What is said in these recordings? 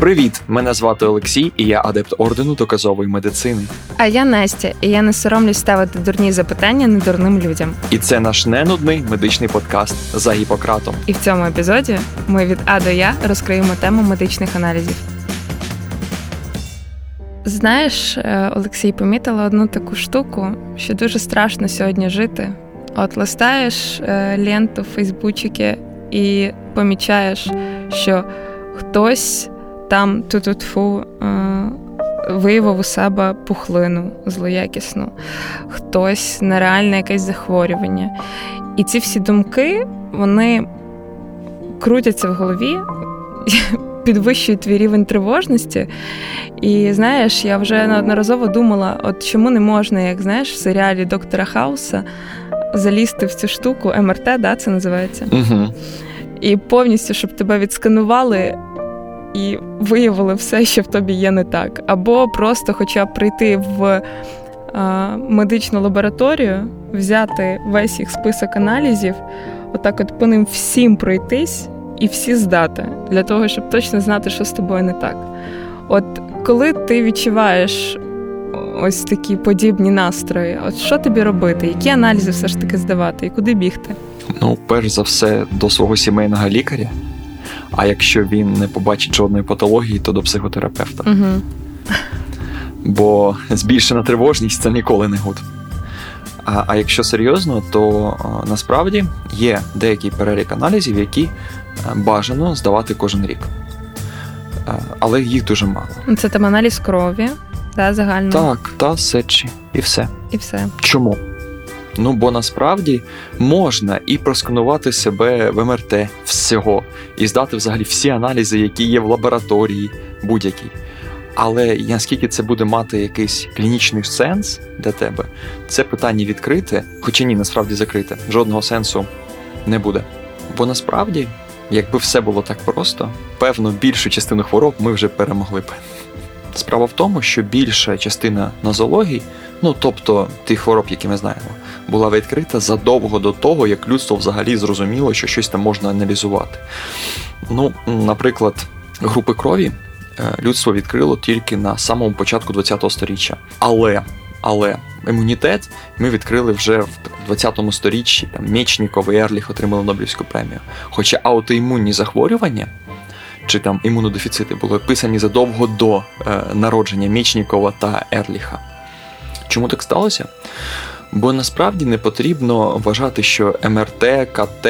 Привіт! Мене звати Олексій, і я адепт ордену доказової медицини. А я Настя, і я не соромлюсь ставити дурні запитання недурним людям. І це наш ненудний медичний подкаст за Гіппократом. І в цьому епізоді ми від А до Я розкриємо тему медичних аналізів. Знаєш, е, Олексій, помітила одну таку штуку, що дуже страшно сьогодні жити. От листаєш е, ленту в Фейсбучики і помічаєш, що хтось там ту-ту-тфу е, виявив у себе пухлину злоякісну, хтось нереальне якесь захворювання. І ці всі думки вони крутяться в голові. Підвищують твій рівень тривожності. І знаєш, я вже неодноразово думала, от чому не можна, як знаєш, в серіалі Доктора Хауса залізти в цю штуку, МРТ, да, це називається. Угу. І повністю, щоб тебе відсканували і виявили все, що в тобі є не так. Або просто хоча б прийти в а, медичну лабораторію, взяти весь їх список аналізів, отак от по ним всім пройтись і всі здати, для того, щоб точно знати, що з тобою не так. От коли ти відчуваєш ось такі подібні настрої, от що тобі робити, які аналізи все ж таки здавати і куди бігти? Ну, перш за все, до свого сімейного лікаря. А якщо він не побачить жодної патології, то до психотерапевта. Угу. Бо збільшена тривожність це ніколи не good. А а якщо серйозно, то а, насправді є деякий перелік аналізів, які бажано здавати кожен рік. А, але їх дуже мало. Це там аналіз крові, та, загально. Так, та сечі, і все. І все. Чому? Ну, бо насправді можна і просканувати себе в МРТ всього, і здати взагалі всі аналізи, які є в лабораторії, будь-які. Але наскільки це буде мати якийсь клінічний сенс для тебе, це питання відкрите, хоча ні, насправді закрите. Жодного сенсу не буде. Бо насправді, якби все було так просто, певно, більшу частину хвороб ми вже перемогли б. Справа в тому, що більша частина нозологій, ну тобто тих хвороб, які ми знаємо, була відкрита задовго до того, як людство взагалі зрозуміло, що щось там можна аналізувати. Ну, наприклад, групи крові людство відкрило тільки на самому початку ХХ століття. Але але імунітет ми відкрили вже в 20-му сторіччі. Там Мечніков і Ерліх отримали Нобелівську премію. Хоча аутоімунні захворювання чи там імунодефіцити були описані задовго до е, народження Мічнікова та Ерліха. Чому так сталося? Бо насправді не потрібно вважати, що МРТ, КТ,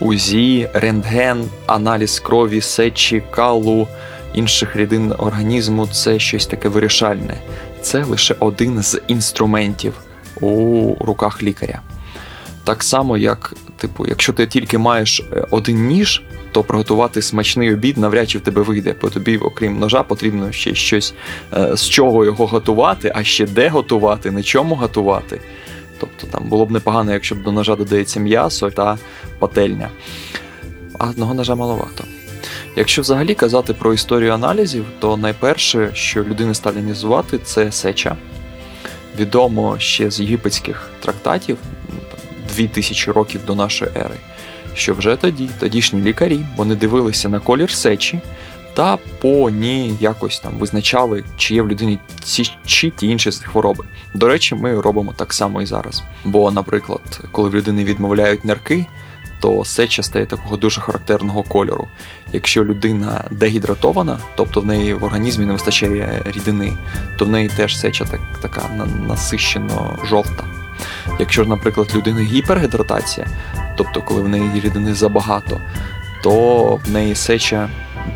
УЗІ, рентген, аналіз крові, сечі, калу, інших рідин організму це щось таке вирішальне. Це лише один з інструментів у руках лікаря. Так само, як, типу, якщо ти тільки маєш е, один ніж, то приготувати смачний обід навряд чи в тебе вийде, бо тобі, окрім ножа, потрібно ще щось, е, з чого його готувати, а ще де готувати, на чому готувати. Тобто там було б непогано, якщо б до ножа додається м'ясо та пательня. А одного ножа маловато. Якщо взагалі казати про історію аналізів, то найперше, що людини стали аналізувати, це сеча. Відомо ще з єгипетських трактатів 2000 років до нашої ери, що вже тоді тодішні лікарі вони дивилися на колір сечі та по ній якось там визначали, чи є в людині ці чи ті інші хвороби. До речі, ми робимо так само і зараз. Бо, наприклад, коли в людини відмовляють нерки, то сеча стає такого дуже характерного кольору. Якщо людина дегідратована, тобто в неї в організмі не вистачає рідини, то в неї теж сеча так, така насищено жовта. Якщо, наприклад, людина гіпергідратація, тобто коли в неї рідини забагато, то в неї сеча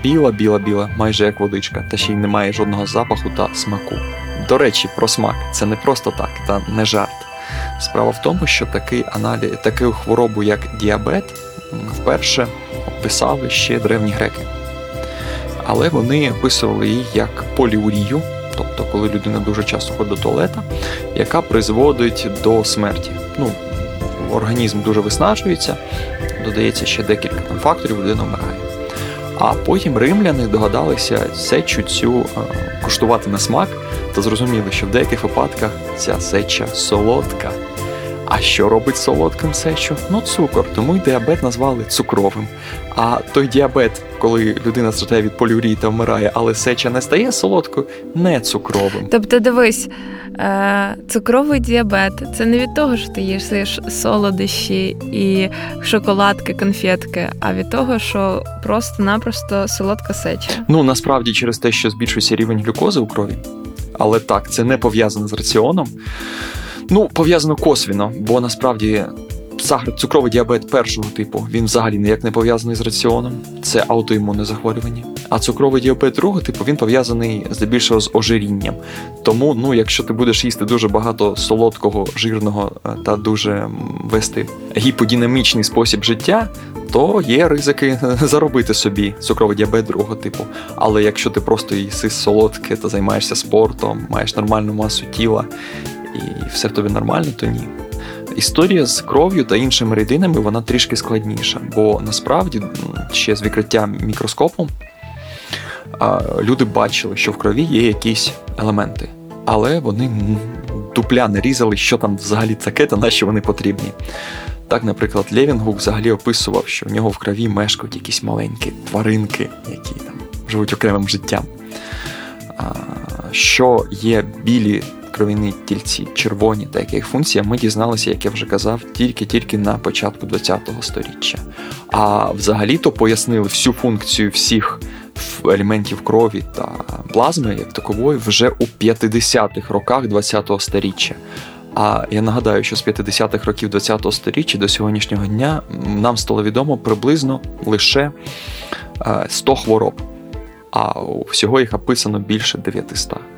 біла-біла-біла, майже як водичка, та ще й немає жодного запаху та смаку. До речі, про смак це не просто так, та не жарт. Справа в тому, що такий аналіз, таку хворобу, як діабет, вперше описали ще древні греки. Але вони описували її як поліурію, тобто коли людина дуже часто ходить до туалета, яка призводить до смерті. Ну, Організм дуже виснажується, додається ще декілька там факторів, людина. А потім римляни догадалися сечу цю е, куштувати на смак та зрозуміли, що в деяких випадках ця сеча солодка. А що робить солодким сечу? Ну, цукор, тому й діабет назвали цукровим. А той діабет, коли людина страждає від поліурії та вмирає, але сеча не стає солодкою, не цукровим. Тобто, дивись, е, цукровий діабет це не від того, що ти їш солодощі і шоколадки, конфетки, а від того, що просто-напросто солодка сеча. Ну насправді через те, що збільшується рівень глюкози у крові. Але так, це не пов'язано з раціоном. Ну, пов'язано косвіно, бо насправді цукровий діабет першого типу він взагалі ніяк не пов'язаний з раціоном, це аутоімунне захворювання. А цукровий діабет другого типу він пов'язаний здебільшого з ожирінням. Тому, ну, якщо ти будеш їсти дуже багато солодкого, жирного е, та дуже вести гіподинамічний спосіб життя, то є ризики заробити собі цукровий діабет другого типу. Але якщо ти просто їси солодке та займаєшся спортом, маєш нормальну масу тіла і все в тобі нормально, то ні. Історія з кров'ю та іншими рідинами вона трішки складніша, бо насправді ще з відкриттям мікроскопу люди бачили, що в крові є якісь елементи, але вони дупля не різали, що там взагалі таке, та на що вони потрібні. Так, наприклад, Левінгук взагалі описував, що в нього в крові мешкають якісь маленькі тваринки, які там живуть окремим життям. Що є білі кров'яні тільці, червоні та яка їх функція, ми дізналися, як я вже казав, тільки-тільки на початку ХХ століття. А взагалі-то пояснили всю функцію всіх елементів крові та плазми як такової вже у 50-х роках ХХ століття. А я нагадаю, що з 50-х років ХХ століття до сьогоднішнього дня нам стало відомо приблизно лише 100 е, хвороб, а всього їх описано більше 900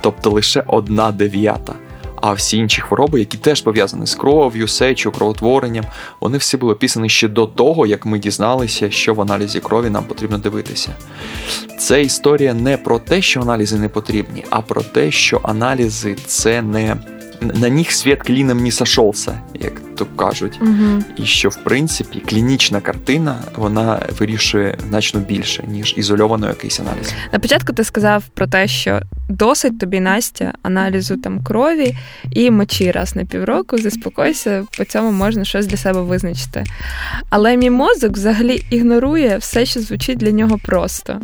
тобто лише одна дев'ята. А всі інші хвороби, які теж пов'язані з кров'ю, сечою, кровотворенням, вони всі були описані ще до того, як ми дізналися, що в аналізі крові нам потрібно дивитися. Це історія не про те, що аналізи не потрібні, а про те, що аналізи це не на них світ кліном не сошовся, як то кажуть. Угу. І що, в принципі, клінічна картина вона вирішує значно більше, ніж ізольовано якийсь аналіз. На початку ти сказав про те, що досить тобі Настя аналізу там крові і мочі раз на півроку. Заспокойся, по цьому можна щось для себе визначити. Але мій мозок взагалі ігнорує все, що звучить для нього просто.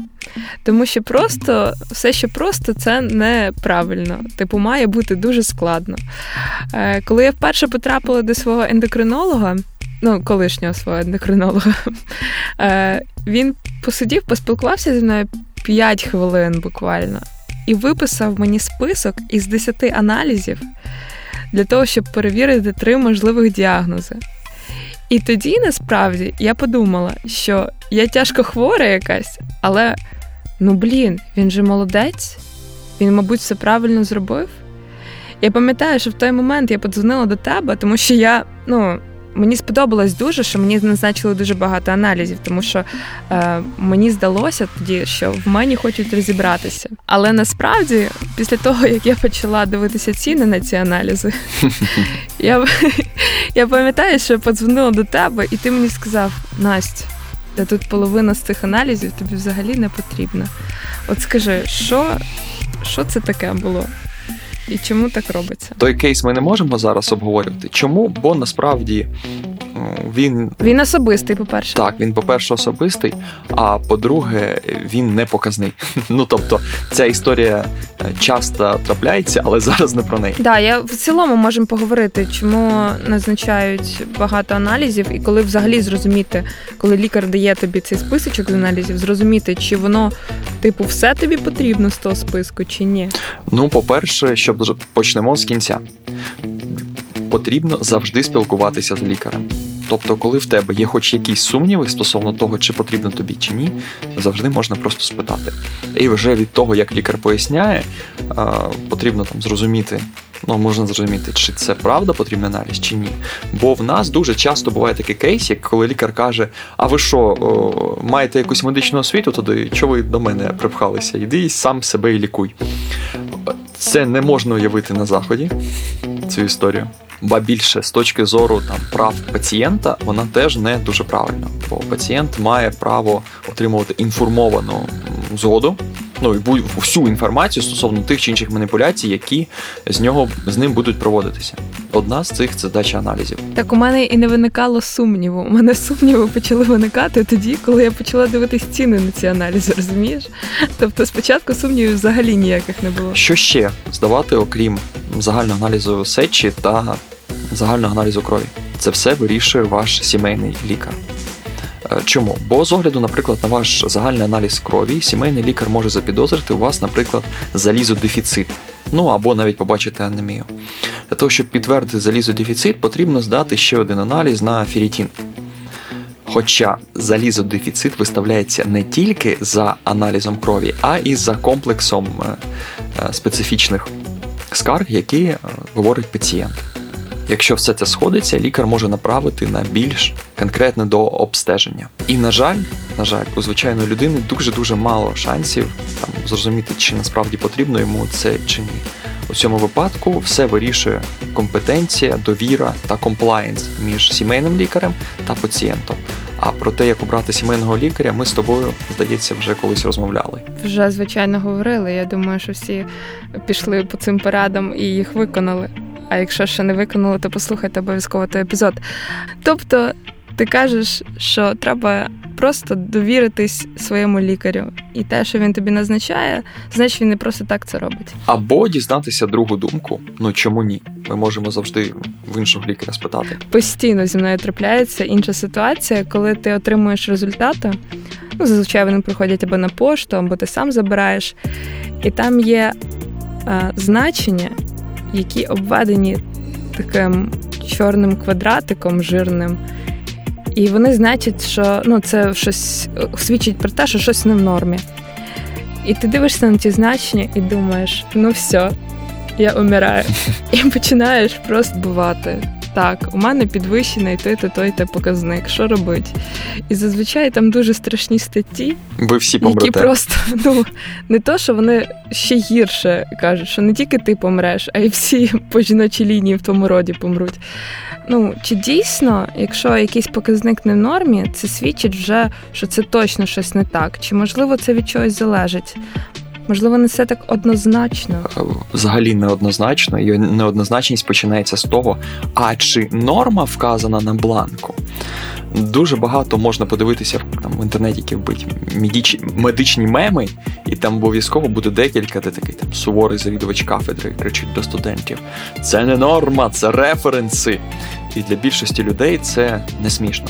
Тому що просто все, що просто, це неправильно. Типу, має бути дуже складно. Е, коли я вперше потрапила до свого ендокринолога, ну, колишнього свого ендокринолога, е, він посидів, поспілкувався зі мною 5 хвилин буквально, і виписав мені список із 10 аналізів для того, щоб перевірити три можливих діагнози. І тоді насправді я подумала, що я тяжко хвора якась, але ну блін, він же молодець, він, мабуть, все правильно зробив. Я пам'ятаю, що в той момент я подзвонила до тебе, тому що я, ну. Мені сподобалось дуже, що мені назначили дуже багато аналізів, тому що е, мені здалося тоді, що в мені хочуть розібратися. Але насправді, після того як я почала дивитися ціни на ці аналізи, я я пам'ятаю, що я подзвонила до тебе, і ти мені сказав: Настя, та тут половина з цих аналізів тобі взагалі не потрібна. От скажи, що, що це таке було? І чому так робиться? Той кейс ми не можемо зараз обговорювати. Чому? Бо насправді він Він особистий, по-перше. Так, він, по-перше, особистий, а по-друге, він не показний. Ну тобто, ця історія е, часто трапляється, але зараз не про неї. Да, я в цілому можемо поговорити, чому назначають багато аналізів, і коли взагалі зрозуміти, коли лікар дає тобі цей списочок з аналізів, зрозуміти, чи воно, типу, все тобі потрібно з того списку, чи ні. Ну, по-перше, щоб почнемо з кінця. Потрібно завжди спілкуватися з лікарем. Тобто, коли в тебе є хоч якісь сумніви стосовно того, чи потрібно тобі чи ні, завжди можна просто спитати. І вже від того, як лікар поясняє, потрібно там зрозуміти. Ну, можна зрозуміти, чи це правда потрібний аналіз, чи ні. Бо в нас дуже часто буває такий кейс, як коли лікар каже: А ви що, маєте якусь медичну освіту, тоді чого ви до мене припхалися? Іди сам себе і лікуй. Це не можна уявити на заході, цю історію. Ба більше з точки зору там прав пацієнта, вона теж не дуже правильна, бо пацієнт має право отримувати інформовану згоду, ну всю інформацію стосовно тих чи інших маніпуляцій, які з нього з ним будуть проводитися. одна з цих це дача аналізів. Так у мене і не виникало сумніву. У мене сумніви почали виникати тоді, коли я почала дивитись ціни на ці аналізи, розумієш? Тобто спочатку сумнівів взагалі ніяких не було. Що ще здавати, окрім загального аналізу сечі та загального аналізу крові? Це все вирішує ваш сімейний лікар. Е, чому? Бо з огляду, наприклад, на ваш загальний аналіз крові, сімейний лікар може запідозрити у вас, наприклад, залізодефіцит. Ну або навіть побачити анемію. Для того, щоб підтвердити залізодефіцит, потрібно здати ще один аналіз на ферритін. Хоча залізодефіцит виставляється не тільки за аналізом крові, а і за комплексом е, е, специфічних скарг, які говорить пацієнт. Якщо все це сходиться, лікар може направити на більш конкретне до обстеження. І на жаль, на жаль, у звичайної людини дуже дуже мало шансів там зрозуміти, чи насправді потрібно йому це чи ні. У цьому випадку все вирішує компетенція, довіра та комплаєнс між сімейним лікарем та пацієнтом. А про те, як обрати сімейного лікаря, ми з тобою, здається, вже колись розмовляли. Вже звичайно говорили. Я думаю, що всі пішли по цим порадам і їх виконали. А якщо ще не виконали, то послухайте обов'язково той епізод. Тобто, ти кажеш, що треба просто довіритись своєму лікарю, і те, що він тобі назначає, значить він не просто так це робить. Або дізнатися другу думку. Ну чому ні? Ми можемо завжди в іншого лікаря спитати. Постійно зі мною трапляється інша ситуація, коли ти отримуєш результати. Ну, зазвичай вони приходять або на пошту, або ти сам забираєш, і там є е, значення, які обведені таким чорним квадратиком жирним. І вони значать, що ну, це щось свідчить про те, що щось не в нормі. І ти дивишся на ті значення і думаєш, ну все, я умираю. І починаєш просто бувати. Так, у мене підвищений той-то, той-то показник. Що робить? І зазвичай там дуже страшні статті, Ви всі помрете. які просто ну не то, що вони ще гірше кажуть, що не тільки ти помреш, а й всі по жіночій лінії в тому роді помруть. Ну чи дійсно, якщо якийсь показник не в нормі, це свідчить вже, що це точно щось не так, чи можливо це від чогось залежить? Можливо, не все так однозначно. Взагалі неоднозначно, і неоднозначність починається з того, а чи норма вказана на бланку. Дуже багато можна подивитися там в інтернеті, які вбить медичні, медичні меми, і там обов'язково буде декілька, де такий там суворий завідувач кафедри кричить до студентів: це не норма, це референси. І для більшості людей це не смішно.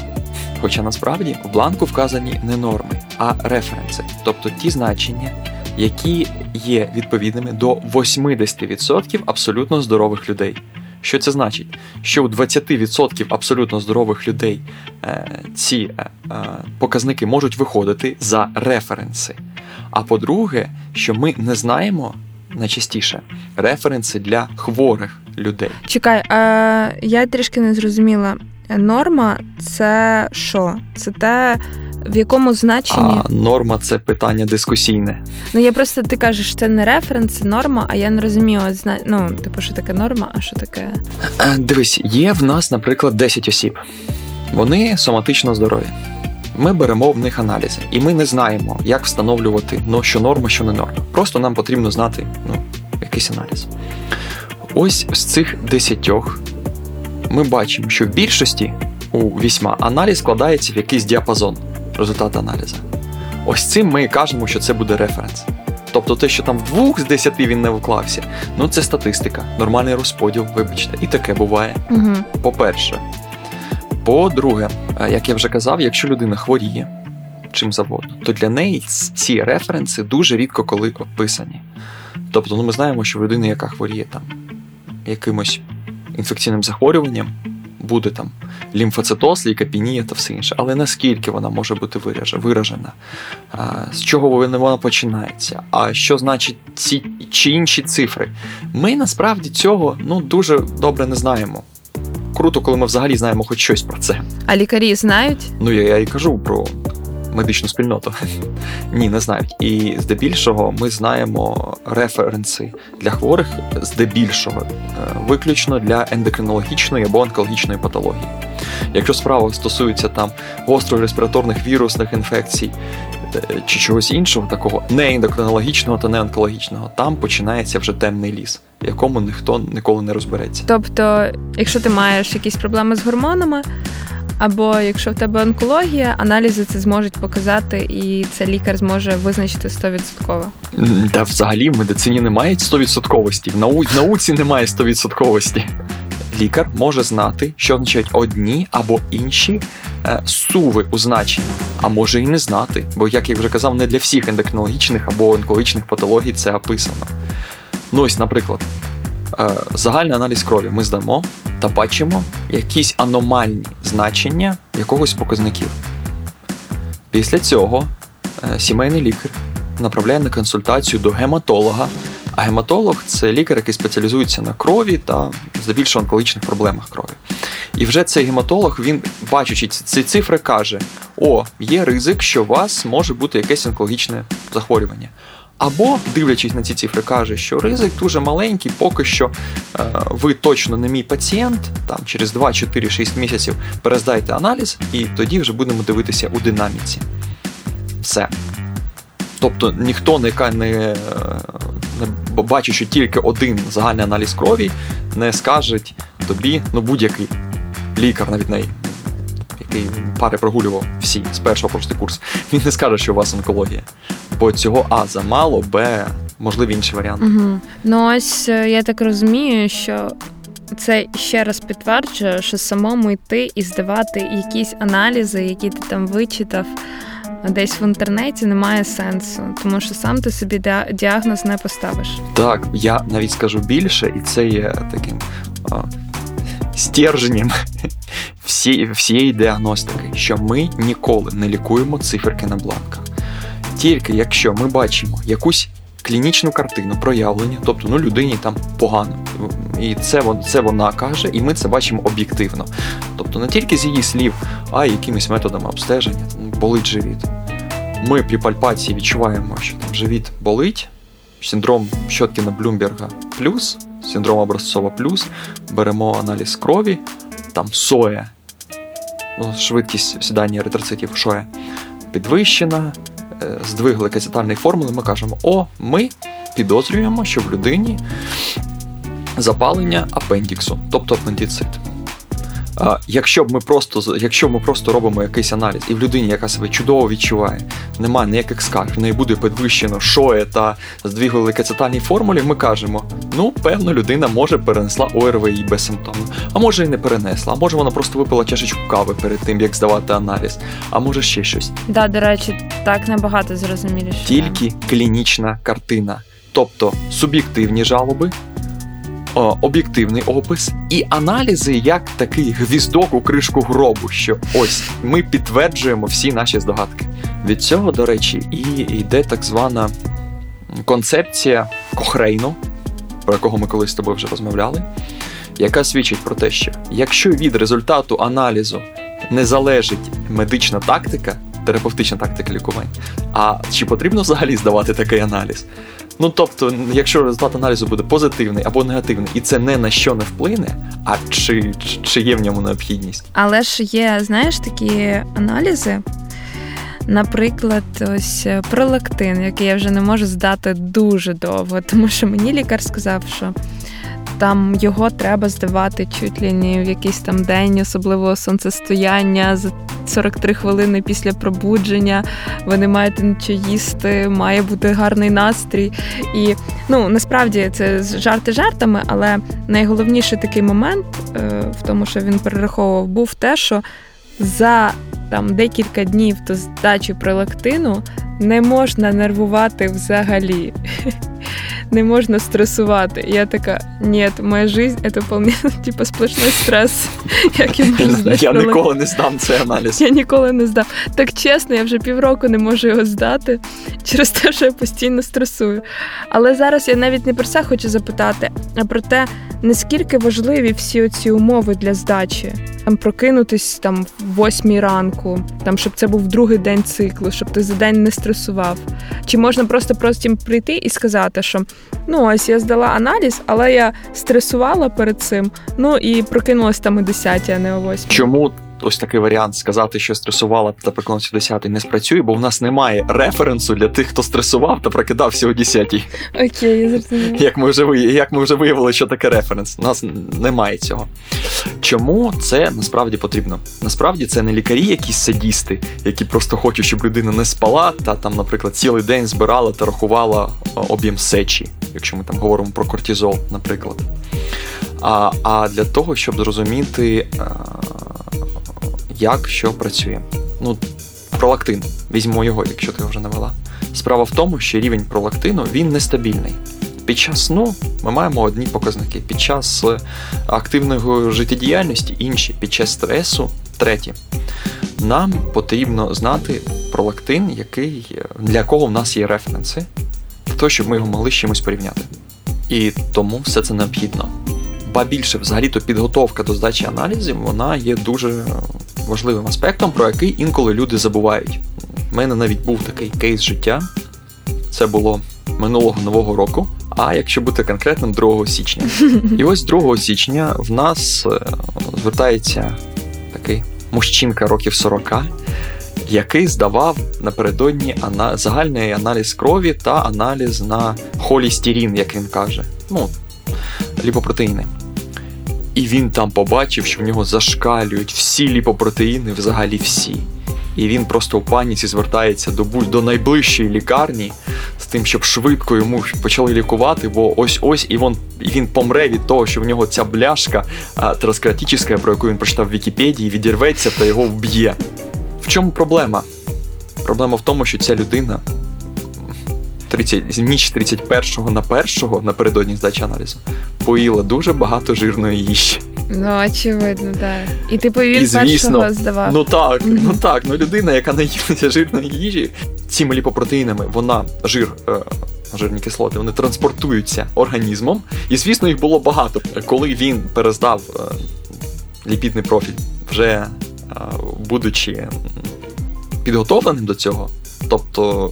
Хоча насправді в бланку вказані не норми, а референси, тобто ті значення які є відповідними до 80% абсолютно здорових людей. Що це значить? Що у 20% абсолютно здорових людей е, ці е, е, показники можуть виходити за референси. А по-друге, що ми не знаємо найчастіше референси для хворих людей. Чекай, а я трішки не зрозуміла. Норма це що? Це те, в якому значенні А норма це питання дискусійне. Ну я просто ти кажеш, це не референс, це норма, а я не розумію, от ну, типу, що таке норма, а що таке. Дивись, є в нас, наприклад, 10 осіб. Вони соматично здорові. Ми беремо в них аналізи, і ми не знаємо, як встановлювати, ну, що норма, що не норма. Просто нам потрібно знати ну, якийсь аналіз. Ось з цих десятьох ми бачимо, що в більшості у вісьма аналіз складається в якийсь діапазон результати аналізу. Ось цим ми і кажемо, що це буде референс. Тобто те, що там в двох з десяти він не вклався, ну це статистика, нормальний розподіл, вибачте, і таке буває. Угу. По-перше. По-друге, е, як я вже казав, якщо людина хворіє чим завгодно, то для неї ці референси дуже рідко коли описані. Тобто, ну ми знаємо, що в людини, яка хворіє там якимось інфекційним захворюванням, буде там лімфоцитоз, лікапінія та все інше. Але наскільки вона може бути виражена, з чого вона починається, а що значить ці чи інші цифри? Ми насправді цього ну, дуже добре не знаємо. Круто, коли ми взагалі знаємо хоч щось про це. А лікарі знають? Ну я, я і кажу про медичну спільноту. Ні, не знають. І здебільшого ми знаємо референси для хворих, здебільшого, е, виключно для ендокринологічної або онкологічної патології. Якщо справа стосується там гостро респіраторних вірусних інфекцій, е, чи чогось іншого, такого не ендокринологічного та не онкологічного, там починається вже темний ліс, в якому ніхто ніколи не розбереться. Тобто, якщо ти маєш якісь проблеми з гормонами, або якщо в тебе онкологія, аналізи це зможуть показати, і це лікар зможе визначити 100%. Та взагалі в медицині немає 100%. В нау... науці немає 100%. Лікар може знати, що означають одні або інші е, суви у значенні, а може і не знати, бо, як я вже казав, не для всіх ендокринологічних або онкологічних патологій це описано. Ну ось, наприклад, загальний аналіз крові ми здамо та бачимо якісь аномальні значення якогось показників. Після цього е, сімейний лікар направляє на консультацію до гематолога. А гематолог це лікар, який спеціалізується на крові та здебільшого онкологічних проблемах крові. І вже цей гематолог, він, бачачи ці цифри, каже: О, є ризик, що у вас може бути якесь онкологічне захворювання. Або, дивлячись на ці цифри, каже, що ризик дуже маленький, поки що е, ви точно не мій пацієнт, там через 2, 4, 6 місяців перездайте аналіз, і тоді вже будемо дивитися у динаміці. Все. Тобто ніхто не, не, не бачить, що тільки один загальний аналіз крові, не скаже тобі, ну будь-який лікар, навіть не який пари прогулював всі з першого просто курс, він не скаже, що у вас онкологія. Бо цього А замало, Б можливі інші варіанти. Угу. Ну ось е, я так розумію, що. Це ще раз підтверджує, що самому йти і здавати якісь аналізи, які ти там вичитав десь в інтернеті, немає сенсу, тому що сам ти собі діагноз не поставиш. Так, я навіть скажу більше, і це є таким всі, всієї діагностики, що ми ніколи не лікуємо циферки на бланках. Тільки якщо ми бачимо якусь клінічну картину проявлення, тобто ну людині там погано, і це це вона каже, і ми це бачимо об'єктивно. Тобто не тільки з її слів, а й якимись методами обстеження, болить живіт. Ми при пальпації відчуваємо, що там живіт болить, синдром Щоткіна Блюмберга плюс, синдром образцова плюс, беремо аналіз крові, там соя, ну, швидкість сідання еритроцитів шоя підвищена, здвигли здвиг гликозітальної формули, ми кажемо, о, ми підозрюємо, що в людині запалення апендіксу, тобто апендицит. А, Якщо б ми просто якщо ми просто робимо якийсь аналіз, і в людині, яка себе чудово відчуває, немає ніяких скарг, в неї буде підвищено шоє та здвігли лейкоцитальній формулі, ми кажемо: ну, певно, людина може перенесла ОРВІ безсимптомно, а може і не перенесла, а може вона просто випила чашечку кави перед тим, як здавати аналіз, а може ще щось. Да, до речі, так набагато зрозуміліше. Тільки клінічна картина, тобто суб'єктивні жалоби об'єктивний опис і аналізи як такий гвіздок у кришку гробу, що ось ми підтверджуємо всі наші здогадки. Від цього, до речі, і йде так звана концепція Кохрейну, про якого ми колись з тобою вже розмовляли, яка свідчить про те, що якщо від результату аналізу не залежить медична тактика, терапевтична тактика лікувань, а чи потрібно взагалі здавати такий аналіз? Ну тобто, якщо результат аналізу буде позитивний або негативний, і це не на що не вплине, а чи, чи є в ньому необхідність? Але ж є, знаєш, такі аналізи. Наприклад, ось пролактин, який я вже не можу здати дуже довго, тому що мені лікар сказав, що там його треба здавати чуть ли не в якийсь там день, особливого сонцестояння за 43 хвилини після пробудження. Ви не маєте нічого їсти, має бути гарний настрій. І ну насправді це жарти жартами, але найголовніший такий момент е, в тому, що він перераховував, був те, що за там декілька днів до здачі пролактину не можна нервувати взагалі не можна стресувати. Я така, ні, моя життя це вполне типу, сплошний стрес. Як я можу здати Я ніколи не здам цей аналіз. Я ніколи не здав. Так чесно, я вже півроку не можу його здати через те, що я постійно стресую. Але зараз я навіть не про це хочу запитати, а про те, наскільки важливі всі оці умови для здачі. Там прокинутись там в восьмій ранку, там щоб це був другий день циклу, щоб ти за день не стресував. Чи можна просто просто прийти і сказати, що ну ось я здала аналіз, але я стресувала перед цим. Ну і прокинулась там о 10, а не о 8. Чому ось такий варіант сказати, що стресувала та прокинувся о 10 не спрацює, бо в нас немає референсу для тих, хто стресував та прокидався о 10 Окей, я зрозуміла. Як ми вже як ми вже виявили, що таке референс. У нас немає цього. Чому це насправді потрібно? Насправді це не лікарі, якісь садісти, які просто хочуть, щоб людина не спала, та там, наприклад, цілий день збирала та рахувала об'єм сечі, якщо ми там говоримо про кортизол, наприклад. А а для того, щоб зрозуміти, як що працює. Ну, пролактин, візьмо його, якщо ти вже навела. Справа в тому, що рівень пролактину він нестабільний. Під час сну ми маємо одні показники, під час е, активної життєдіяльності інші, під час стресу треті. Нам потрібно знати пролактин, який, для кого в нас є референси, для того, щоб ми його могли з чимось порівняти. І тому все це необхідно. Ба більше, взагалі-то підготовка до здачі аналізів вона є дуже важливим аспектом, про який інколи люди забувають. У мене навіть був такий кейс життя. Це було минулого нового року. А якщо бути конкретним, 2 січня. І ось 2 січня в нас е, звертається такий мужчинка років 40, який здавав напередодні загальний аналіз крові та аналіз на холістірін, як він каже. Ну, ліпопротеїни. І він там побачив, що в нього зашкалюють всі ліпопротеїни, взагалі всі. І він просто в паніці звертається до до найближчої лікарні з тим, щоб швидко йому почали лікувати, бо ось ось і він, і він помре від того, що в нього ця бляшка транскратічна, про яку він прочитав в Вікіпедії, відірветься та його вб'є. В чому проблема? Проблема в тому, що ця людина 30, ніч 31 на 1 напередодні здачі аналізу поїла дуже багато жирної їжі. Ну, очевидно, так. І типу він і, звісно, першого здавав. Ну так, mm-hmm. ну так. Ну людина, яка наїлася жирної їжі, цими ліпопротеїнами, вона жир. Е, Жирні кислоти, вони транспортуються організмом, і звісно, їх було багато. Коли він перездав е, ліпідний профіль, вже е, будучи підготовленим до цього, тобто,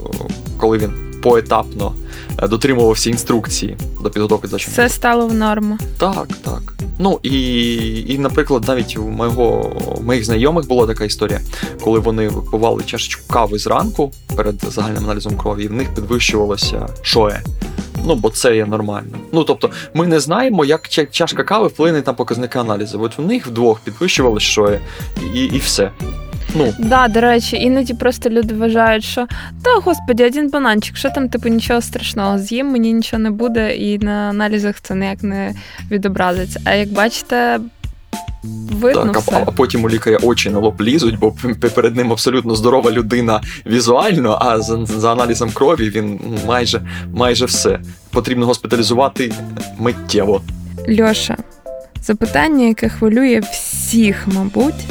коли він поетапно е, дотримувався інструкції до підготовки до Все стало в норму. Так, так. Ну і, і наприклад, навіть у мого моїх знайомих була така історія, коли вони випивали чашечку кави зранку перед загальним аналізом крові, і в них підвищувалося шоє. Ну, бо це є нормально. Ну тобто, ми не знаємо, як чашка кави вплине на показники аналізу. От у них вдвох підвищувалося шоє, і, і все. Ну да, до речі, іноді просто люди вважають, що та господі, один бананчик, що там, типу, нічого страшного, з'їм, мені нічого не буде, і на аналізах це ніяк не відобразиться. А як бачите. Видно так, все. А, а потім у лікаря очі на лоб лізуть, бо перед ним абсолютно здорова людина візуально, а за, за аналізом крові він майже майже все. Потрібно госпіталізувати миттєво. Льоша, запитання, яке хвилює всіх, мабуть.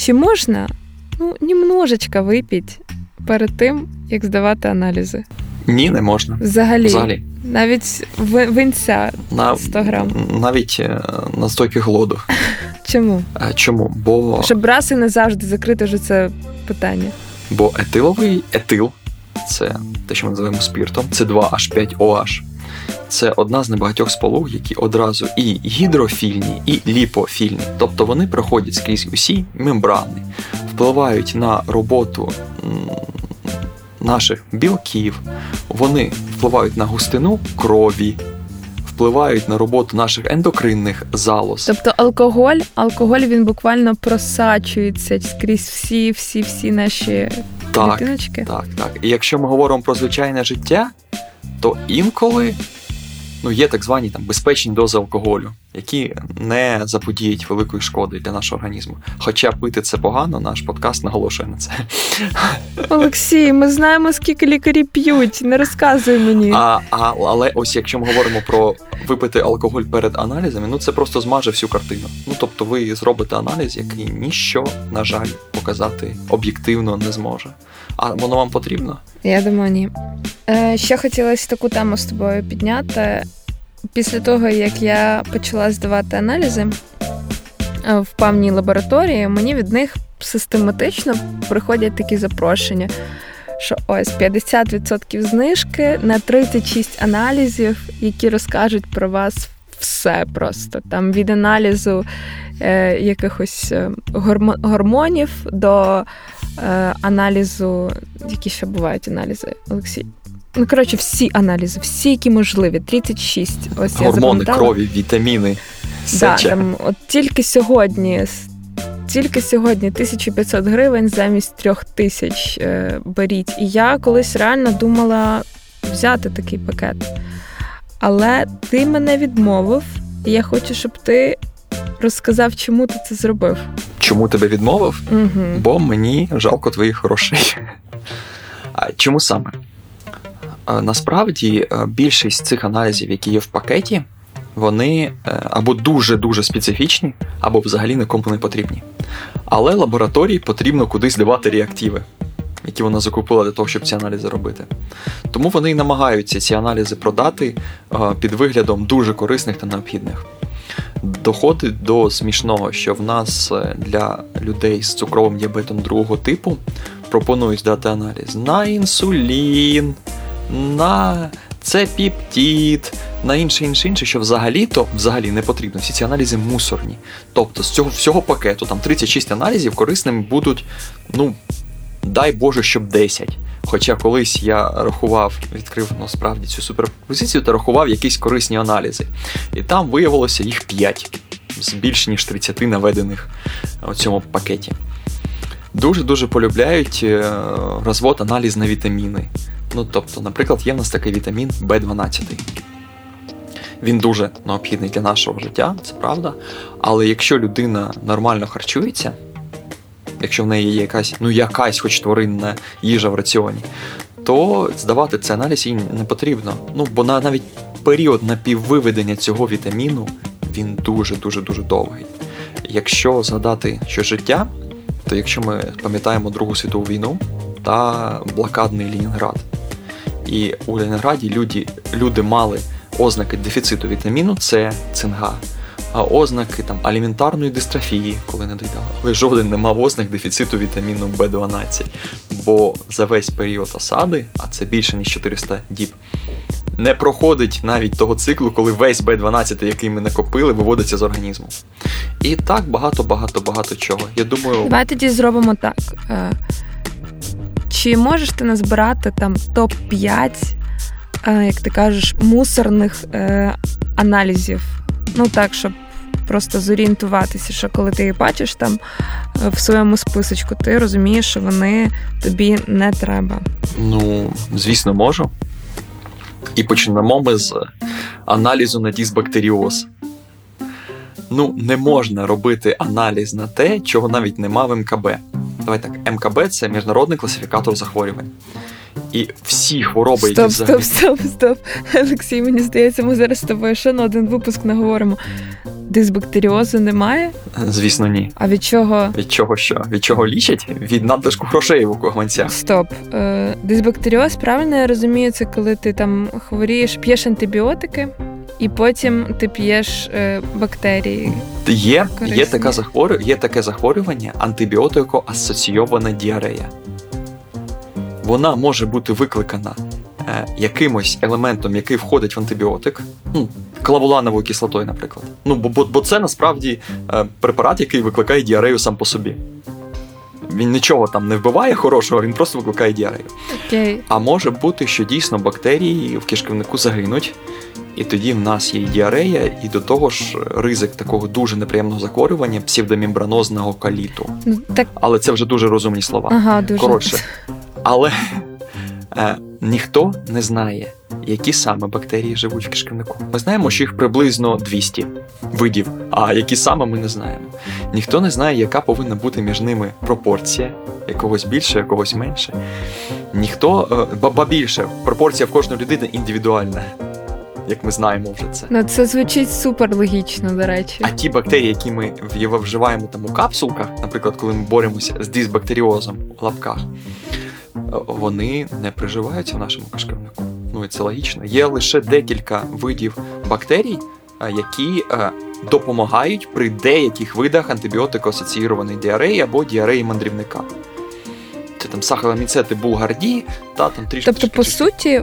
Чи можна ну, немножечко випити перед тим, як здавати аналізи? Ні, не можна. Взагалі. Взагалі. Навіть винця на, 100 грам. Навіть е, на стойки голоду. Чому? А, Чому? Бо... Щоб раз і не завжди закрити вже це питання. Бо етиловий етил це те, що ми називаємо спіртом, це 2H5OH це одна з небагатьох сполук, які одразу і гідрофільні, і ліпофільні. Тобто вони проходять скрізь усі мембрани, впливають на роботу наших білків, вони впливають на густину крові. Впливають на роботу наших ендокринних залоз. Тобто алкоголь, алкоголь він буквально просачується скрізь всі, всі, всі наші так, клітиночки. Так, так. І якщо ми говоримо про звичайне життя, то інколи ну, є так звані там безпечні дози алкоголю, які не заподіють великої шкоди для нашого організму. Хоча пити це погано, наш подкаст наголошує на це. Олексій, ми знаємо, скільки лікарі п'ють, не розказуй мені. А, а, Але ось якщо ми говоримо про випити алкоголь перед аналізами, ну це просто змаже всю картину. Ну тобто ви зробите аналіз, який ніщо, на жаль, показати об'єктивно не зможе. А воно вам потрібно? Я думаю, ні. Е, Ще хотілося таку тему з тобою підняти. Після того, як я почала здавати аналізи е, в певній лабораторії, мені від них систематично приходять такі запрошення, що ось 50% знижки на 36 аналізів, які розкажуть про вас все просто. Там від аналізу е, якихось е, гормонів до аналізу, які ще бувають аналізи, Олексій. Ну, коротше, всі аналізи, всі, які можливі, 36. Ось Гормони, я крові, вітаміни. Да, там, от Тільки сьогодні тільки сьогодні 1500 гривень замість 3000 е, беріть. І я колись реально думала взяти такий пакет. Але ти мене відмовив, і я хочу, щоб ти розказав, чому ти це зробив. Чому тебе відмовив? Угу. Бо мені жалко твоїх грошей. А Чому саме? Насправді е, більшість цих аналізів, які є в пакеті, вони е, або дуже-дуже специфічні, або взагалі нікому не потрібні. Але лабораторії потрібно кудись давати реактиви, які вона закупила для того, щоб ці аналізи робити. Тому вони і намагаються ці аналізи продати е, під виглядом дуже корисних та необхідних. Доходить до смішного, що в нас е, для людей з цукровим діабетом другого типу пропонують дати аналіз на інсулін, на це піптід, на інше, інше, інше, що взагалі-то взагалі не потрібно. Всі ці аналізи мусорні. Тобто з цього всього пакету, там 36 аналізів, корисними будуть, ну, дай Боже, щоб 10. Хоча колись я рахував, відкрив насправді цю суперпозицію та рахував якісь корисні аналізи. І там виявилося їх 5 з більш ніж 30 наведених у цьому пакеті. Дуже-дуже полюбляють е, розвод аналіз на вітаміни. Ну, тобто, наприклад, є в нас такий вітамін В12. Він дуже необхідний для нашого життя, це правда. Але якщо людина нормально харчується, якщо в неї є якась, ну якась хоч тваринна їжа в раціоні, то здавати цей аналіз їй не потрібно. Ну, бо на навіть період напіввиведення цього вітаміну він дуже-дуже дуже довгий. Якщо згадати, що життя, то якщо ми пам'ятаємо Другу світову війну та блокадний Ленінград, і у Ленінграді люди, люди мали ознаки дефіциту вітаміну С, цинга, ознаки там аліментарної дистрофії, коли не доїдали. Але жоден не мав ознак дефіциту вітаміну В12. Бо за весь період осади, а це більше ніж 400 діб, не проходить навіть того циклу, коли весь Б12, який ми накопили, виводиться з організму. І так багато-багато-багато чого. Я думаю. Давай тоді зробимо так. Е, чи можеш ти назбирати там топ-5, е, як ти кажеш, мусорних е, аналізів? Ну так, щоб просто зорієнтуватися, що коли ти їх бачиш там е, в своєму списочку, ти розумієш, що вони тобі не треба. Ну, звісно, можу. І почнемо ми з аналізу на дисбактеріоз. Ну, не можна робити аналіз на те, чого навіть нема в МКБ. Давай так, МКБ це міжнародний класифікатор захворювань. І всі хвороби, стоп, які взагалі... Стоп, стоп, стоп. Олексій, мені здається, ми зараз з тобою ще на один випуск наговоримо. Дисбактеріозу немає? Звісно, ні. А від чого? Від чого що? Від чого лічать? Від надлишку грошей у гаманцях. Стоп. Е, Дисбактеріоз, правильно я розумію, це коли ти там хворієш, п'єш антибіотики, і потім ти п'єш е, бактерії. Є є, така захворю... є таке захворювання антибіотико-асоційована діарея. Вона може бути викликана е, якимось елементом, який входить в антибіотик, ну, клавулановою кислотою, наприклад. Ну, Бо бо, бо це насправді е, препарат, який викликає діарею сам по собі. Він нічого там не вбиває хорошого, він просто викликає діарею. Okay. А може бути, що дійсно бактерії в кишківнику загинуть, і тоді в нас є діарея, і до того ж ризик такого дуже неприємного захворювання псевдомембранозного каліту. Ну, так... Але це вже дуже розумні слова. Ага, дуже. Коротше. Але е, ніхто не знає, які саме бактерії живуть в кишківнику. Ми знаємо, що їх приблизно 200 видів, а які саме ми не знаємо. Ніхто не знає, яка повинна бути між ними пропорція, якогось більше, якогось менше. Ніхто, е, ба більше, пропорція в кожної людини індивідуальна як ми знаємо вже це. Ну це звучить супер логічно, до речі. А ті бактерії, які ми вживаємо там у капсулках, наприклад, коли ми боремося з дисбактеріозом у лапках, вони не приживаються в нашому кишківнику. Ну і це логічно. Є лише декілька видів бактерій, які допомагають при деяких видах антибіотико-асоційованої діареї або діареї мандрівника. Це там сахароміцети булгарді, та там трішки. Тобто, по суті,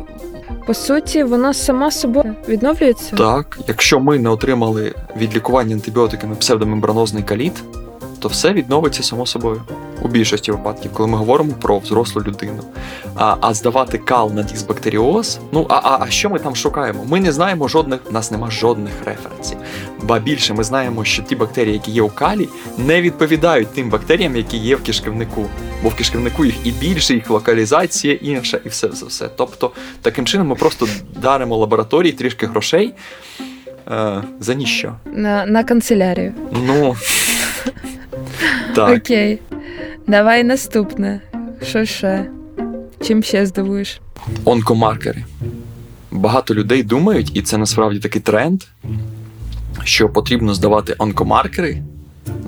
по суті, воно сама собою відновлюється. Так, якщо ми не отримали від лікування антибіотиками псевдомембранозний каліт, то все відновиться само собою у більшості випадків, коли ми говоримо про взрослу людину. А а здавати кал на дисбактеріоз, ну а, а а, що ми там шукаємо? Ми не знаємо жодних, у нас нема жодних референсів. Ба більше ми знаємо, що ті бактерії, які є у калі, не відповідають тим бактеріям, які є в кишківнику. Бо в кишківнику їх і більше, їх локалізація інша, і все все все. Тобто, таким чином ми просто даримо лабораторії трішки грошей. Е, За ніщо. На на канцелярію. Ну. Так. Окей. Давай наступне. Що ще? Чим ще здивуєш? Онкомаркери. Багато людей думають, і це насправді такий тренд, що потрібно здавати онкомаркери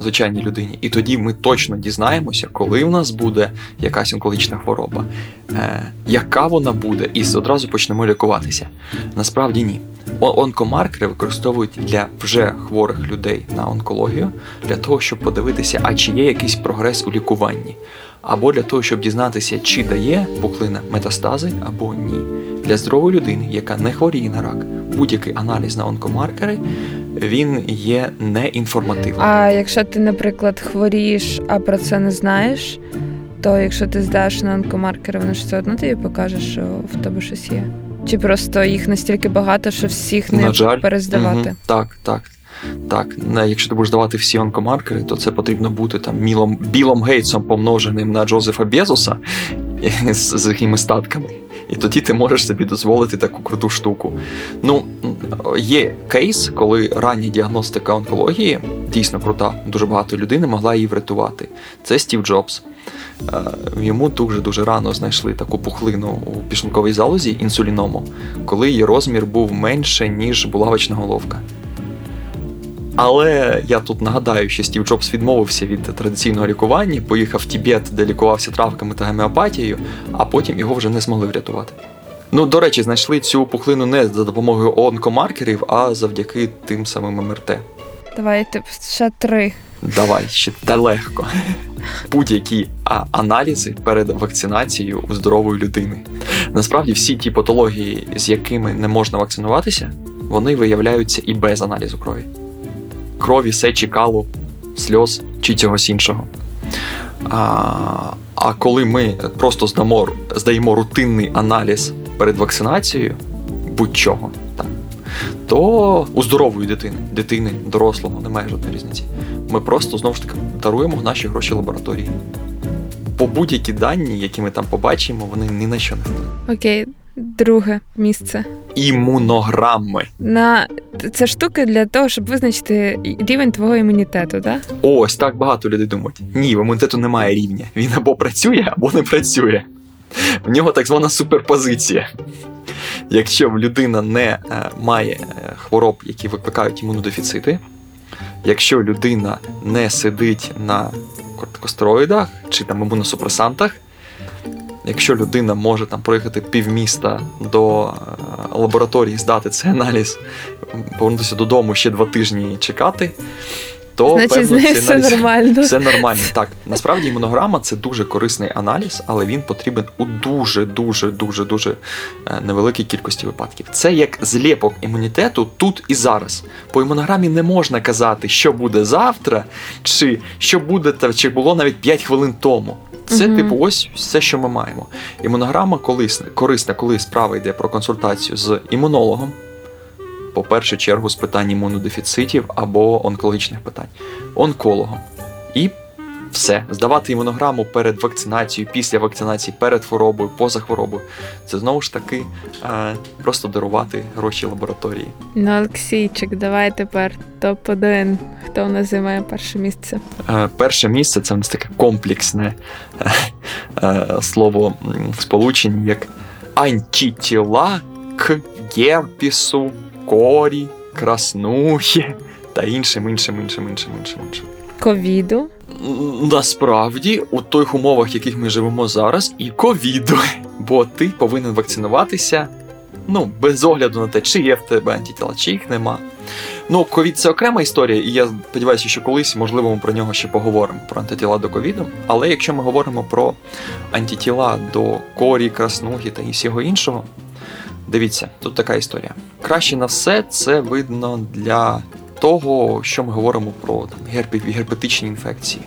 звичайній людині, і тоді ми точно дізнаємося, коли в нас буде якась онкологічна хвороба, е, яка вона буде, і одразу почнемо лікуватися. Насправді ні. Онкомаркери використовують для вже хворих людей на онкологію для того, щоб подивитися, а чи є якийсь прогрес у лікуванні, або для того, щоб дізнатися, чи дає пухлина метастази або ні. Для здорової людини, яка не хворіє на рак, будь-який аналіз на онкомаркери він є неінформативним. А якщо ти, наприклад, хворієш, а про це не знаєш, то якщо ти здаш на онкомаркери, воно ж все одно тобі покаже, що в тебе щось є. Чи просто їх настільки багато, що всіх не на жаль. перездавати? Угу. Так, так. Так, якщо ти будеш давати всі онкомаркери, то це потрібно бути там Мілом Білом Гейтсом помноженим на Джозефа Безоса з, з якими статками. І тоді ти можеш собі дозволити таку круту штуку. Ну, є кейс, коли рання діагностика онкології дійсно крута, дуже багато людей могла її врятувати. Це Стів Джобс. Е, йому дуже-дуже рано знайшли таку пухлину у підшлунковій залозі інсуліному, коли її розмір був менше, ніж булавочна головка. Але я тут нагадаю, що Стів Джобс відмовився від традиційного лікування, поїхав в Тібет, де лікувався травками та гомеопатією, а потім його вже не змогли врятувати. Ну, до речі, знайшли цю пухлину не за допомогою онкомаркерів, а завдяки тим самим МРТ. Давайте ще три. Давай, ще та легко. Будь-які аналізи перед вакцинацією у здорової людини. Насправді, всі ті патології, з якими не можна вакцинуватися, вони виявляються і без аналізу крові крові, сечі, калу, сльоз чи чогось іншого. А а коли ми просто здамо, здаємо рутинний аналіз перед вакцинацією будь-чого, так, то у здорової дитини, дитини, дорослого, немає жодної різниці. Ми просто знову ж таки даруємо наші гроші лабораторії. По будь-які дані, які ми там побачимо, вони ні на що не впливають. Окей, друге місце. Імунограми. На це штуки для того, щоб визначити рівень твого імунітету, так? Ось так багато людей думають. Ні, в імунітету немає рівня. Він або працює, або не працює. В нього так звана суперпозиція. Якщо людина не е, має е, хвороб, які викликають імунодефіцити, якщо людина не сидить на кортикостероїдах чи там імуносупресантах, Якщо людина може там проїхати півміста до е, лабораторії, здати цей аналіз, повернутися додому ще два тижні чекати, то Значить, певно, з нею все аналіз, нормально. Все нормально. Так, насправді імунограма це дуже корисний аналіз, але він потрібен у дуже, дуже, дуже, дуже е, невеликій кількості випадків. Це як зліпок імунітету тут і зараз. По імунограмі не можна казати, що буде завтра, чи що буде, чи було навіть 5 хвилин тому. Це, угу. типу, ось все, що ми маємо. Імунограма колисна, корисна, коли справа йде про консультацію з імунологом, по першу чергу з питань імунодефіцитів або онкологічних питань, онкологом. І все. Здавати імунограму перед вакцинацією, після вакцинації, перед хворобою, поза хворобою. Це знову ж таки е, просто дарувати гроші лабораторії. Ну, Олексійчик, давай тепер топ-1. Хто у нас займає перше місце? Е, перше місце це у нас таке комплексне е, е, слово в сполученні, як антитіла к герпісу, корі, краснухі та іншим, іншим, іншим, іншим, іншим, іншим. Ковіду. Насправді, у тих умовах, в яких ми живемо зараз, і ковіду. Бо ти повинен вакцинуватися ну, без огляду на те, чи є в тебе антитіла, чи їх нема. Ну, ковід це окрема історія, і я сподіваюся, що колись, можливо, ми про нього ще поговоримо, про антитіла до ковіду. Але якщо ми говоримо про антитіла до корі, краснухи та всього іншого, Дивіться, тут така історія. Краще на все це видно для того, що ми говоримо про там, герпі- герпетичні інфекції.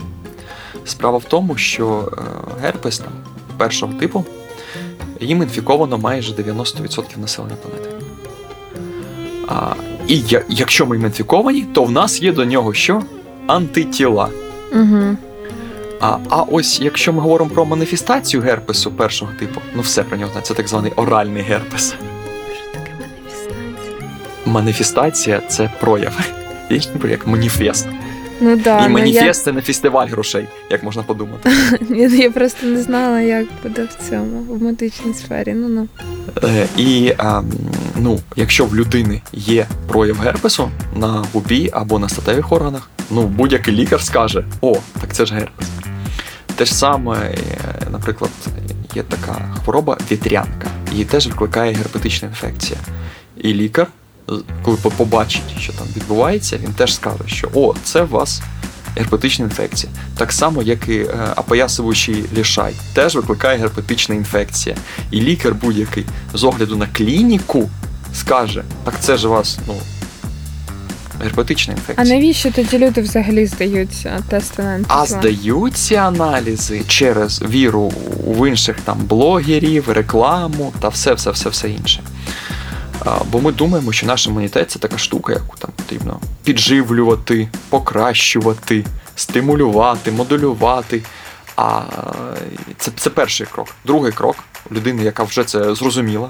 Справа в тому, що е, герпес там, першого типу їм інфіковано майже 90% населення планети. А, і я, якщо ми інфіковані, то в нас є до нього що? Антитіла. Угу. А, а ось якщо ми говоримо про маніфестацію герпесу першого типу, ну все про нього знають, це так званий оральний герпес. Що таке маніфестація? Маніфестація це прояв. Є як маніфест. Ну да, І ну, маніфест це не фестиваль грошей, як можна подумати. я, я просто не знала, як буде в цьому, в медичній сфері. Ну ну. Е, і а, ну, якщо в людини є прояв герпесу на губі або на статевих органах, ну будь-який лікар скаже: о, так це ж герпес. Те ж саме, е, наприклад, є така хвороба вітрянка. Її теж викликає герпетична інфекція. І лікар, коли побачить, що там відбувається, він теж скаже, що о, це у вас герпетична інфекція. Так само, як і е, опоясуючий лішай, теж викликає герпетична інфекція. І лікар будь-який з огляду на клініку скаже: так це ж у вас ну, герпетична А навіщо тоді люди взагалі здають а, тести на А здаються аналізи через віру в інших там блогерів, рекламу та все, все, все, все інше. Бо ми думаємо, що наш імунітет це така штука, яку там потрібно підживлювати, покращувати, стимулювати, модулювати. А це, це перший крок. Другий крок людини, яка вже це зрозуміла.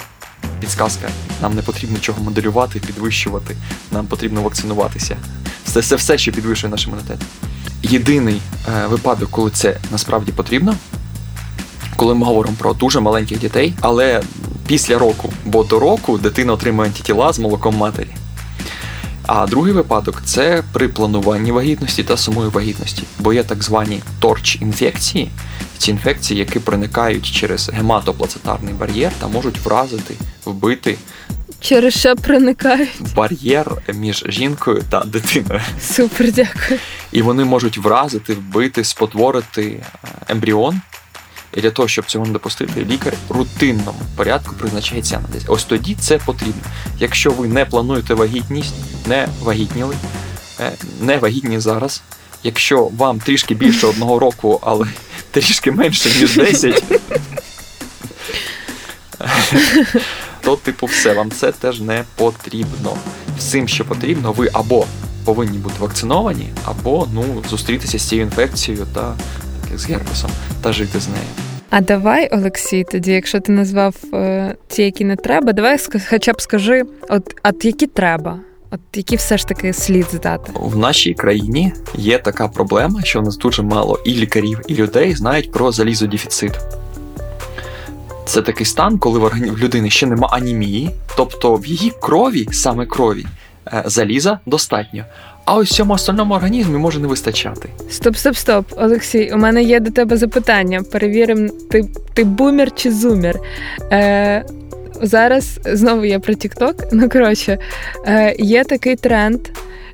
Підсказка, нам не потрібно нічого моделювати, підвищувати, нам потрібно вакцинуватися. Це, це все, що підвищує наш імунітет. Єдиний е, випадок, коли це насправді потрібно, коли ми говоримо про дуже маленьких дітей, але після року, бо до року дитина отримує антитіла з молоком матері. А другий випадок це при плануванні вагітності та самої вагітності, бо є так звані торч-інфекції, ці інфекції, які проникають через гематоплацентарний бар'єр та можуть вразити, вбити Через що проникають? бар'єр між жінкою та дитиною. Супер, дякую. І вони можуть вразити, вбити, спотворити е, ембріон. І для того, щоб цього не допустити, лікар в рутинному порядку призначає ці аналізи. Ось тоді це потрібно. Якщо ви не плануєте вагітність, не вагітніли, е, не вагітні зараз. Якщо вам трішки більше одного року, але трішки менше, ніж 10, то, типу, все, вам це теж не потрібно. Всім, що потрібно, ви або повинні бути вакциновані, або ну, зустрітися з цією інфекцією та з герпесом та жити з нею. А давай, Олексій, тоді, якщо ти назвав е, ті, які не треба, давай хоча б скажи, от, от які треба, от які все ж таки слід здати. В нашій країні є така проблема, що у нас дуже мало і лікарів, і людей знають про залізодефіцит. Це такий стан, коли в, в людини ще нема анемії, тобто в її крові, саме крові, е, заліза достатньо. А ось всьому остальному організмі може не вистачати. Стоп, стоп, стоп, Олексій, у мене є до тебе запитання. Перевіримо, ти, ти бумер чи зумер. Е, зараз знову я про TikTok. Ну, коротше, е, є такий тренд,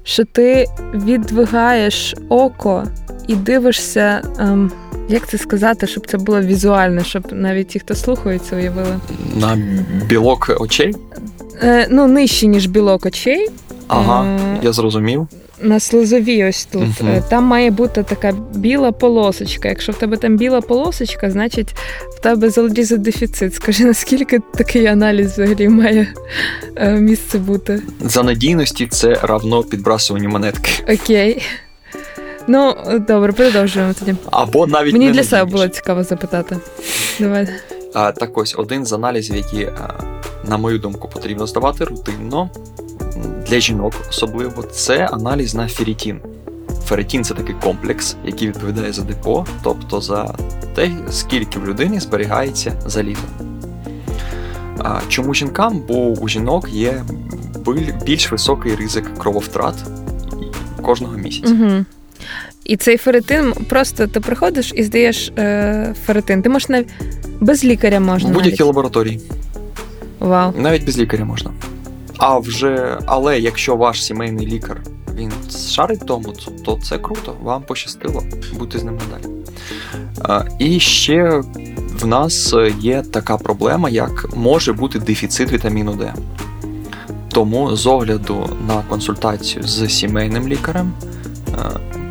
що ти віддвигаєш око і дивишся. Ем, як це сказати, щоб це було візуально, щоб навіть ті, хто слухається, уявили. На білок очей. Е, ну, нижче, ніж білок очей. Ага, Е, я зрозумів. на слизовій ось тут. Е, Там має бути така біла полосочка. Якщо в тебе там біла полосочка, значить в тебе залізодефіцит. Скажи, наскільки такий аналіз взагалі має е, місце бути? За надійності це равно підбрасуванню монетки. Окей. Ну, добре, продовжуємо тоді. Або навіть Мені не для себе було цікаво запитати. Давай. А, так ось один з аналізів, які, на мою думку, потрібно здавати рутинно для жінок, особливо, це аналіз на ферритін. Ферритін це такий комплекс, який відповідає за депо, тобто за те, скільки в людині зберігається заліза. А, чому жінкам? Бо у жінок є більш високий ризик крововтрат кожного місяця. Угу. І цей ферритин просто ти приходиш і здаєш е, ферритин. Ти можеш навіть без лікаря можна. В будь-якій лабораторії. Вау. Навіть без лікаря можна. А вже, але якщо ваш сімейний лікар він шарить тому, то- це круто, вам пощастило, будьте з ним надалі. А, і ще в нас є така проблема, як може бути дефіцит вітаміну Д. Тому з огляду на консультацію з сімейним лікарем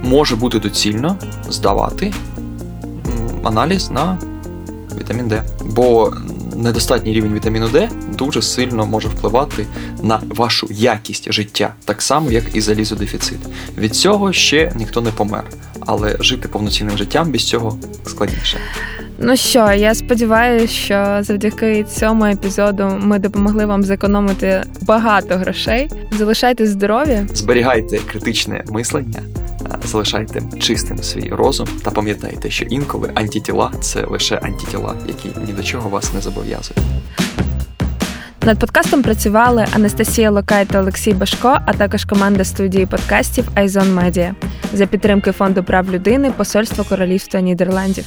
може бути доцільно здавати аналіз на вітамін Д. Бо недостатній рівень вітаміну Д дуже сильно може впливати на вашу якість життя, так само, як і залізодефіцит. Від цього ще ніхто не помер, але жити повноцінним життям без цього складніше. Ну що, я сподіваюся, що завдяки цьому епізоду ми допомогли вам зекономити багато грошей. Залишайте здорові, зберігайте критичне мислення, залишайте чистим свій розум та пам'ятайте, що інколи антитіла це лише антитіла, які ні до чого вас не зобов'язують. Над подкастом працювали Анастасія Локай та Олексій Башко, а також команда студії подкастів Айзон Медіа за підтримки фонду прав людини Посольства Королівства Нідерландів.